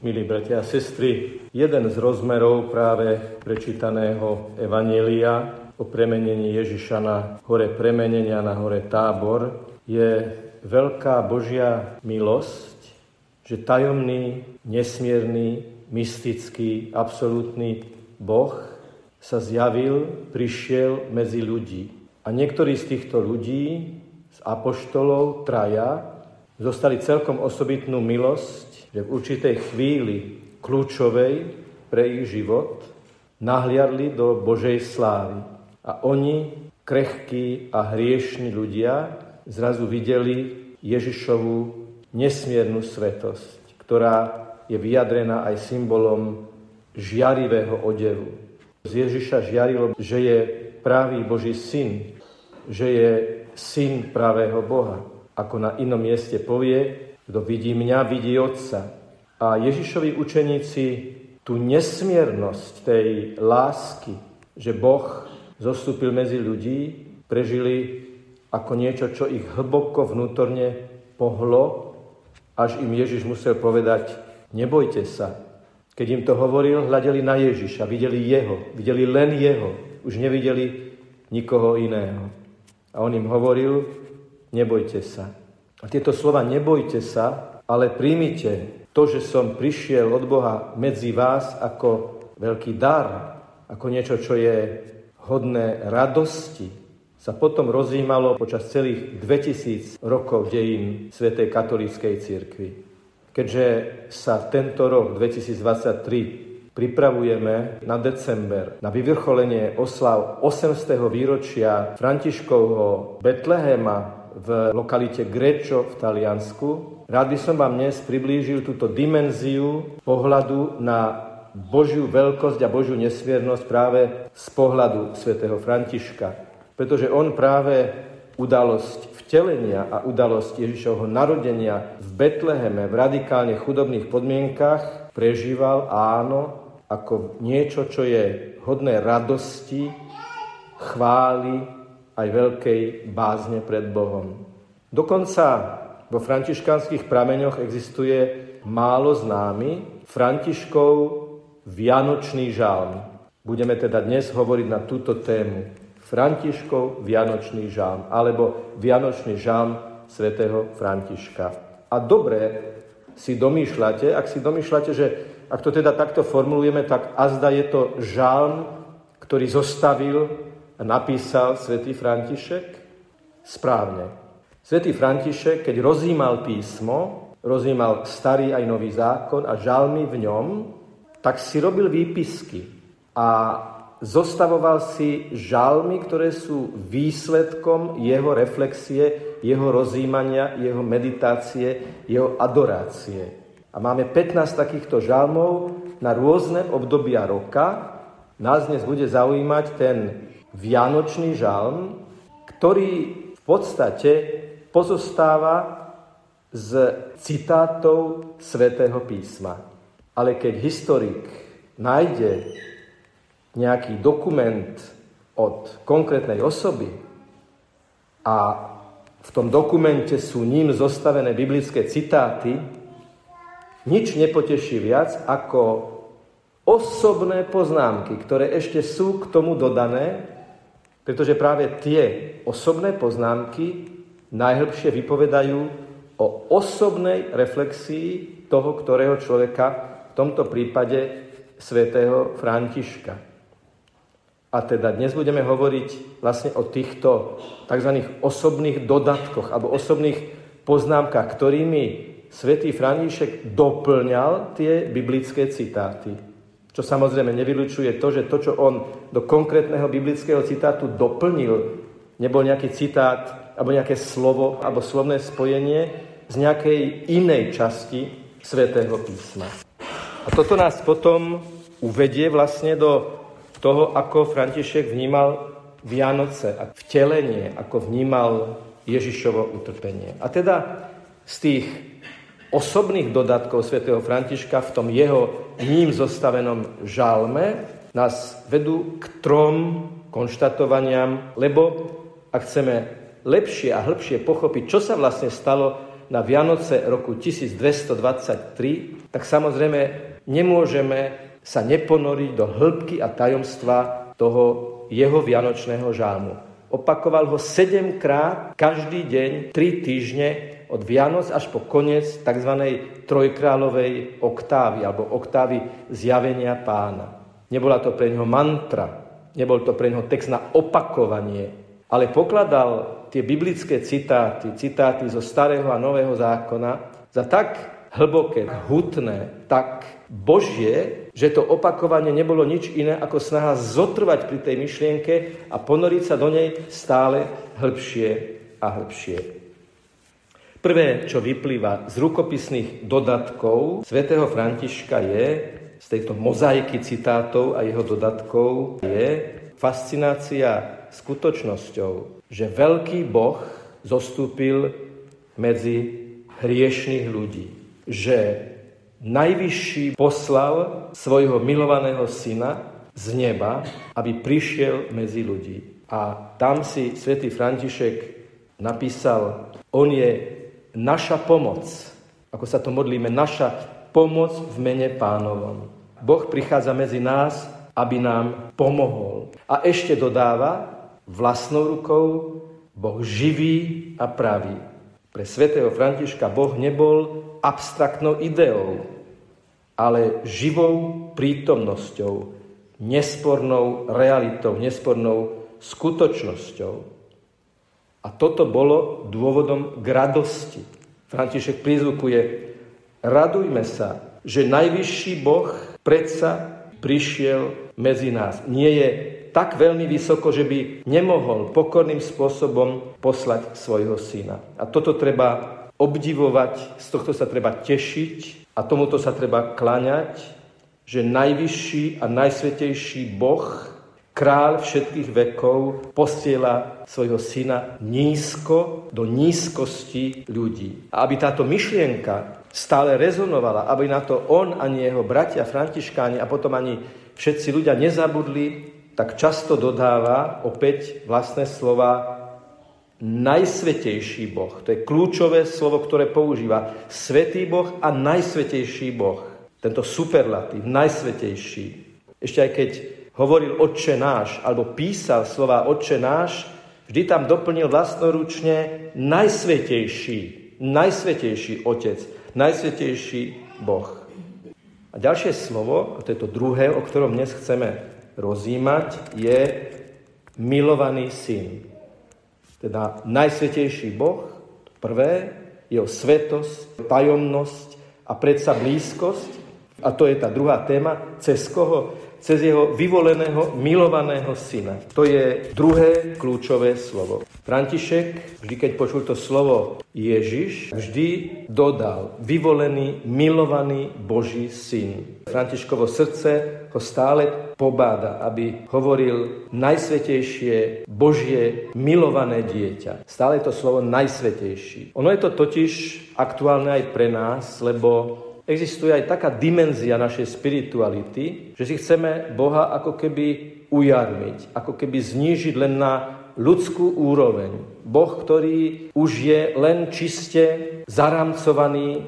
Milí bratia a sestry, jeden z rozmerov práve prečítaného Evanielia o premenení Ježiša na hore premenenia, na hore tábor, je veľká Božia milosť, že tajomný, nesmierny, mystický, absolútny Boh sa zjavil, prišiel medzi ľudí. A niektorí z týchto ľudí, z apoštolov, traja, zostali celkom osobitnú milosť že v určitej chvíli kľúčovej pre ich život nahliadli do Božej slávy. A oni, krehkí a hriešni ľudia, zrazu videli Ježišovú nesmiernu svetosť, ktorá je vyjadrená aj symbolom žiarivého odevu. Z Ježiša žiarilo, že je pravý Boží syn, že je syn pravého Boha. Ako na inom mieste povie, kto vidí mňa, vidí Otca. A Ježišovi učeníci tú nesmiernosť tej lásky, že Boh zostúpil medzi ľudí, prežili ako niečo, čo ich hlboko vnútorne pohlo, až im Ježiš musel povedať, nebojte sa. Keď im to hovoril, hľadeli na Ježiša, videli jeho, videli len jeho, už nevideli nikoho iného. A on im hovoril, nebojte sa. A tieto slova nebojte sa, ale príjmite to, že som prišiel od Boha medzi vás ako veľký dar, ako niečo, čo je hodné radosti, sa potom rozímalo počas celých 2000 rokov dejín Svetej katolíckej cirkvi. Keďže sa tento rok 2023 pripravujeme na december, na vyvrcholenie oslav 800. výročia Františkovho Betlehema v lokalite Grečo v Taliansku. Rád by som vám dnes priblížil túto dimenziu pohľadu na Božiu veľkosť a Božiu nesmiernosť práve z pohľadu svätého Františka. Pretože on práve udalosť vtelenia a udalosť Ježišovho narodenia v Betleheme v radikálne chudobných podmienkach prežíval áno ako niečo, čo je hodné radosti, chvály aj veľkej bázne pred Bohom. Dokonca vo františkanských prameňoch existuje málo známy Františkov Vianočný žalm. Budeme teda dnes hovoriť na túto tému. Františkov Vianočný žalm alebo Vianočný žalm svätého Františka. A dobre si domýšľate, ak si domýšľate, že ak to teda takto formulujeme, tak azda je to žalm, ktorý zostavil napísal svätý František? Správne. Svetý František, keď rozímal písmo, rozímal starý aj nový zákon a žalmy v ňom, tak si robil výpisky a zostavoval si žalmy, ktoré sú výsledkom jeho reflexie, jeho rozímania, jeho meditácie, jeho adorácie. A máme 15 takýchto žalmov na rôzne obdobia roka. Nás dnes bude zaujímať ten Vianočný žalm, ktorý v podstate pozostáva z citátov svätého písma. Ale keď historik nájde nejaký dokument od konkrétnej osoby a v tom dokumente sú ním zostavené biblické citáty, nič nepoteší viac ako osobné poznámky, ktoré ešte sú k tomu dodané pretože práve tie osobné poznámky najhlbšie vypovedajú o osobnej reflexii toho, ktorého človeka, v tomto prípade svätého Františka. A teda dnes budeme hovoriť vlastne o týchto tzv. osobných dodatkoch alebo osobných poznámkach, ktorými svätý František doplňal tie biblické citáty. Čo samozrejme nevylučuje to, že to, čo on do konkrétneho biblického citátu doplnil, nebol nejaký citát alebo nejaké slovo alebo slovné spojenie z nejakej inej časti svätého písma. A toto nás potom uvedie vlastne do toho, ako František vnímal Vianoce a vtelenie, ako vnímal Ježišovo utrpenie. A teda z tých osobných dodatkov svätého Františka v tom jeho ním zostavenom žalme nás vedú k trom konštatovaniam, lebo ak chceme lepšie a hĺbšie pochopiť, čo sa vlastne stalo na Vianoce roku 1223, tak samozrejme nemôžeme sa neponoriť do hĺbky a tajomstva toho jeho vianočného žálmu. Opakoval ho sedemkrát každý deň, tri týždne, od Vianoc až po koniec tzv. trojkrálovej oktávy alebo oktávy zjavenia pána. Nebola to pre neho mantra, nebol to pre neho text na opakovanie, ale pokladal tie biblické citáty, citáty zo starého a nového zákona za tak hlboké, hutné, tak božie, že to opakovanie nebolo nič iné ako snaha zotrvať pri tej myšlienke a ponoriť sa do nej stále hĺbšie a hĺbšie. Prvé, čo vyplýva z rukopisných dodatkov svätého Františka je, z tejto mozaiky citátov a jeho dodatkov, je fascinácia skutočnosťou, že veľký Boh zostúpil medzi hriešných ľudí. Že najvyšší poslal svojho milovaného syna z neba, aby prišiel medzi ľudí. A tam si svätý František napísal, on je naša pomoc, ako sa to modlíme, naša pomoc v mene pánovom. Boh prichádza medzi nás, aby nám pomohol. A ešte dodáva, vlastnou rukou Boh živý a pravý. Pre svätého Františka Boh nebol abstraktnou ideou, ale živou prítomnosťou, nespornou realitou, nespornou skutočnosťou. A toto bolo dôvodom k radosti. František prizvukuje, radujme sa, že najvyšší Boh predsa prišiel medzi nás. Nie je tak veľmi vysoko, že by nemohol pokorným spôsobom poslať svojho syna. A toto treba obdivovať, z tohto sa treba tešiť a tomuto sa treba kláňať, že najvyšší a najsvetejší Boh Král všetkých vekov posiela svojho syna nízko do nízkosti ľudí. A aby táto myšlienka stále rezonovala, aby na to on ani jeho bratia františkáni a potom ani všetci ľudia nezabudli, tak často dodáva opäť vlastné slova najsvetejší Boh. To je kľúčové slovo, ktoré používa. Svetý Boh a najsvetejší Boh. Tento superlatív, najsvetejší. Ešte aj keď hovoril Otče náš, alebo písal slova Otče náš, vždy tam doplnil vlastnoručne najsvetejší, najsvetejší Otec, najsvetejší Boh. A ďalšie slovo, a to je to druhé, o ktorom dnes chceme rozímať, je milovaný syn. Teda najsvetejší Boh, prvé, jeho svetosť, tajomnosť a predsa blízkosť. A to je tá druhá téma, cez koho cez jeho vyvoleného, milovaného syna. To je druhé kľúčové slovo. František, vždy keď počul to slovo Ježiš, vždy dodal vyvolený, milovaný Boží syn. Františkovo srdce ho stále pobáda, aby hovoril najsvetejšie Božie milované dieťa. Stále to slovo najsvetejší. Ono je to totiž aktuálne aj pre nás, lebo existuje aj taká dimenzia našej spirituality, že si chceme Boha ako keby ujarmiť, ako keby znížiť len na ľudskú úroveň. Boh, ktorý už je len čiste zaramcovaný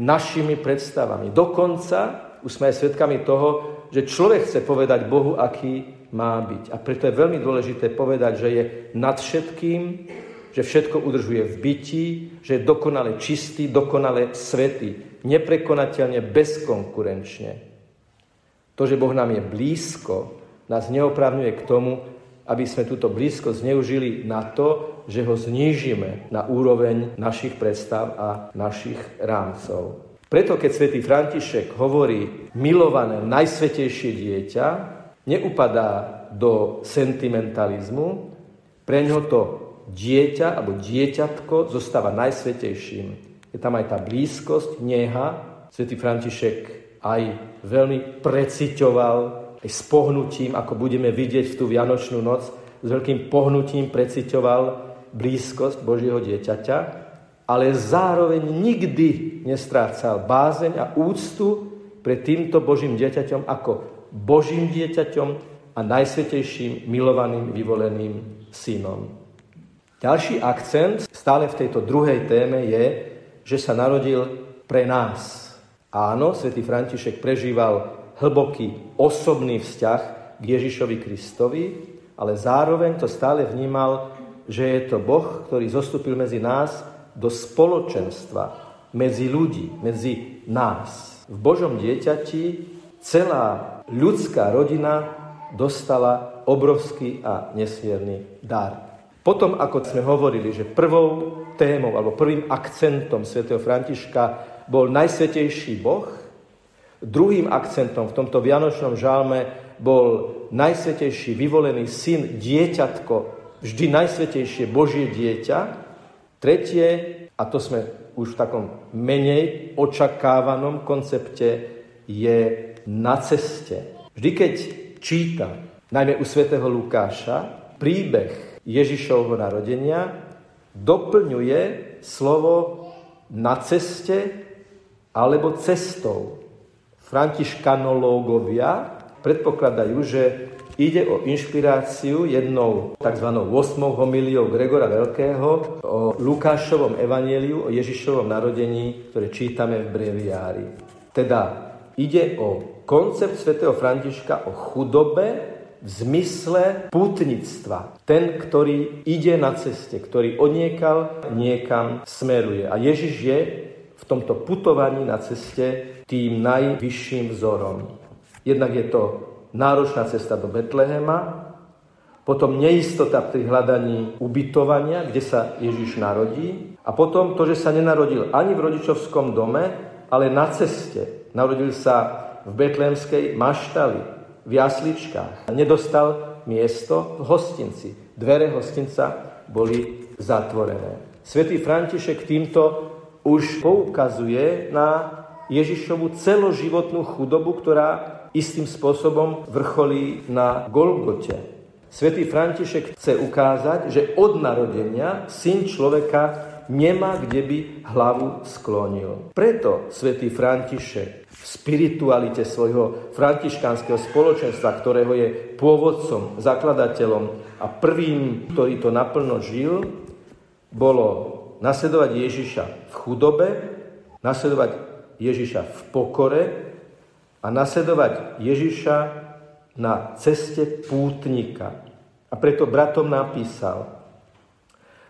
našimi predstavami. Dokonca už sme aj svedkami toho, že človek chce povedať Bohu, aký má byť. A preto je veľmi dôležité povedať, že je nad všetkým, že všetko udržuje v byti, že je dokonale čistý, dokonale svetý neprekonateľne, bezkonkurenčne. To, že Boh nám je blízko, nás neoprávňuje k tomu, aby sme túto blízkosť zneužili na to, že ho znížime na úroveň našich predstav a našich rámcov. Preto, keď svätý František hovorí milované, najsvetejšie dieťa, neupadá do sentimentalizmu, pre ňo to dieťa alebo dieťatko zostáva najsvetejším je tam aj tá blízkosť, neha. Svetý František aj veľmi preciťoval, aj s pohnutím, ako budeme vidieť v tú Vianočnú noc, s veľkým pohnutím preciťoval blízkosť Božieho dieťaťa, ale zároveň nikdy nestrácal bázeň a úctu pred týmto Božím dieťaťom ako Božím dieťaťom a najsvetejším milovaným vyvoleným synom. Ďalší akcent stále v tejto druhej téme je, že sa narodil pre nás. Áno, svätý František prežíval hlboký osobný vzťah k Ježišovi Kristovi, ale zároveň to stále vnímal, že je to Boh, ktorý zostúpil medzi nás do spoločenstva, medzi ľudí, medzi nás. V Božom dieťati celá ľudská rodina dostala obrovský a nesmierny dar. Potom, ako sme hovorili, že prvou témou alebo prvým akcentom svätého Františka bol najsvetejší Boh, druhým akcentom v tomto vianočnom žálme bol najsvetejší vyvolený syn, dieťatko, vždy najsvetejšie Božie dieťa. Tretie, a to sme už v takom menej očakávanom koncepte, je na ceste. Vždy, keď číta, najmä u svätého Lukáša, príbeh Ježišovho narodenia, doplňuje slovo na ceste alebo cestou. Františkanológovia predpokladajú, že ide o inšpiráciu jednou tzv. 8. homiliou Gregora Veľkého o Lukášovom evanieliu, o Ježišovom narodení, ktoré čítame v breviári. Teda ide o koncept svätého Františka o chudobe v zmysle pútnictva. Ten, ktorý ide na ceste, ktorý odniekal niekam smeruje. A Ježiš je v tomto putovaní na ceste tým najvyšším vzorom. Jednak je to náročná cesta do Betlehema, potom neistota pri hľadaní ubytovania, kde sa Ježiš narodí a potom to, že sa nenarodil ani v rodičovskom dome, ale na ceste. Narodil sa v betlehemskej maštali, v jasličkách. Nedostal miesto v hostinci. Dvere hostinca boli zatvorené. Svetý František týmto už poukazuje na Ježišovu celoživotnú chudobu, ktorá istým spôsobom vrcholí na Golgote. Svetý František chce ukázať, že od narodenia syn človeka nemá kde by hlavu sklonil. Preto svätý František v spiritualite svojho františkánskeho spoločenstva, ktorého je pôvodcom, zakladateľom a prvým, ktorý to naplno žil, bolo nasledovať Ježiša v chudobe, nasledovať Ježiša v pokore a nasledovať Ježiša na ceste pútnika. A preto bratom napísal,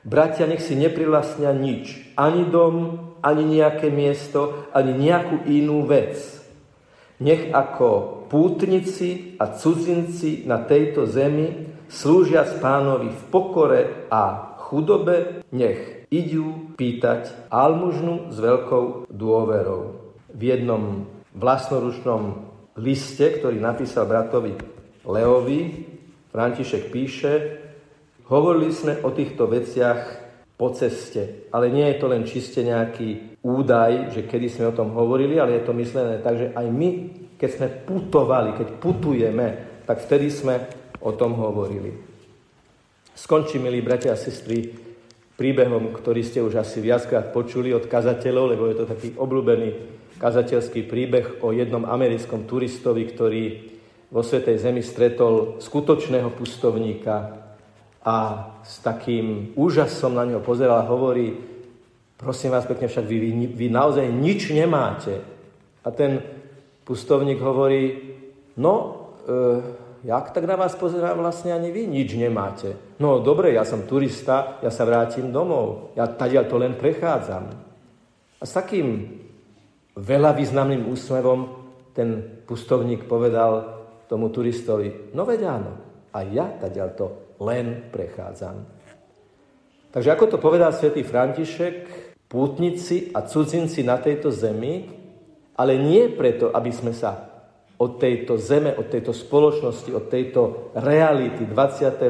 bratia, nech si neprilastnia nič, ani dom, ani nejaké miesto, ani nejakú inú vec. Nech ako pútnici a cudzinci na tejto zemi slúžia pánovi v pokore a chudobe, nech idú pýtať almužnu s veľkou dôverou. V jednom vlastnoručnom liste, ktorý napísal bratovi Leovi, František píše, hovorili sme o týchto veciach po ceste, ale nie je to len čiste nejaký údaj, že kedy sme o tom hovorili, ale je to myslené tak, že aj my, keď sme putovali, keď putujeme, tak vtedy sme o tom hovorili. Skončí, milí bratia a sestry, príbehom, ktorý ste už asi viackrát počuli od kazateľov, lebo je to taký obľúbený kazateľský príbeh o jednom americkom turistovi, ktorý vo Svetej Zemi stretol skutočného pustovníka a s takým úžasom na neho pozeral a hovorí, prosím vás pekne, však vy, vy, vy naozaj nič nemáte. A ten pustovník hovorí, no, e, jak tak na vás pozerám, vlastne ani vy nič nemáte. No dobre, ja som turista, ja sa vrátim domov, ja tady to len prechádzam. A s takým veľa významným úsmevom ten pustovník povedal tomu turistovi, no veď áno, a ja tady to len prechádzam. Takže ako to povedal svätý František, pútnici a cudzinci na tejto zemi, ale nie preto, aby sme sa od tejto zeme, od tejto spoločnosti, od tejto reality 21.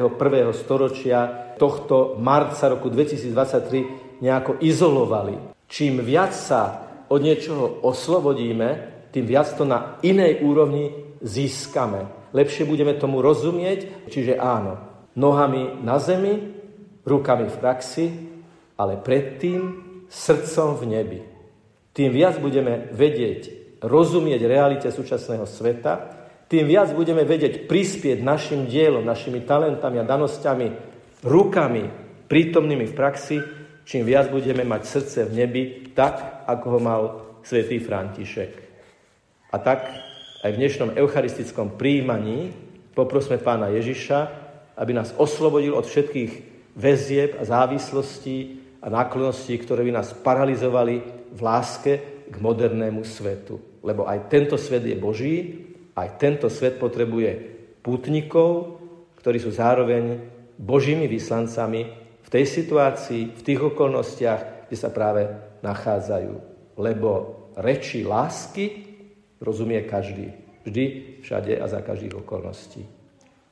storočia tohto marca roku 2023 nejako izolovali. Čím viac sa od niečoho oslobodíme, tým viac to na inej úrovni získame. Lepšie budeme tomu rozumieť, čiže áno, nohami na zemi, rukami v praxi, ale predtým srdcom v nebi. Tým viac budeme vedieť rozumieť realite súčasného sveta, tým viac budeme vedieť prispieť našim dielom, našimi talentami a danosťami, rukami prítomnými v praxi čím viac budeme mať srdce v nebi, tak, ako ho mal svätý František. A tak aj v dnešnom eucharistickom príjmaní poprosme pána Ježiša, aby nás oslobodil od všetkých väzieb a závislostí a náklonností, ktoré by nás paralizovali v láske k modernému svetu. Lebo aj tento svet je Boží, aj tento svet potrebuje pútnikov, ktorí sú zároveň Božími vyslancami v tej situácii, v tých okolnostiach, kde sa práve nachádzajú. Lebo reči lásky rozumie každý. Vždy, všade a za každých okolností.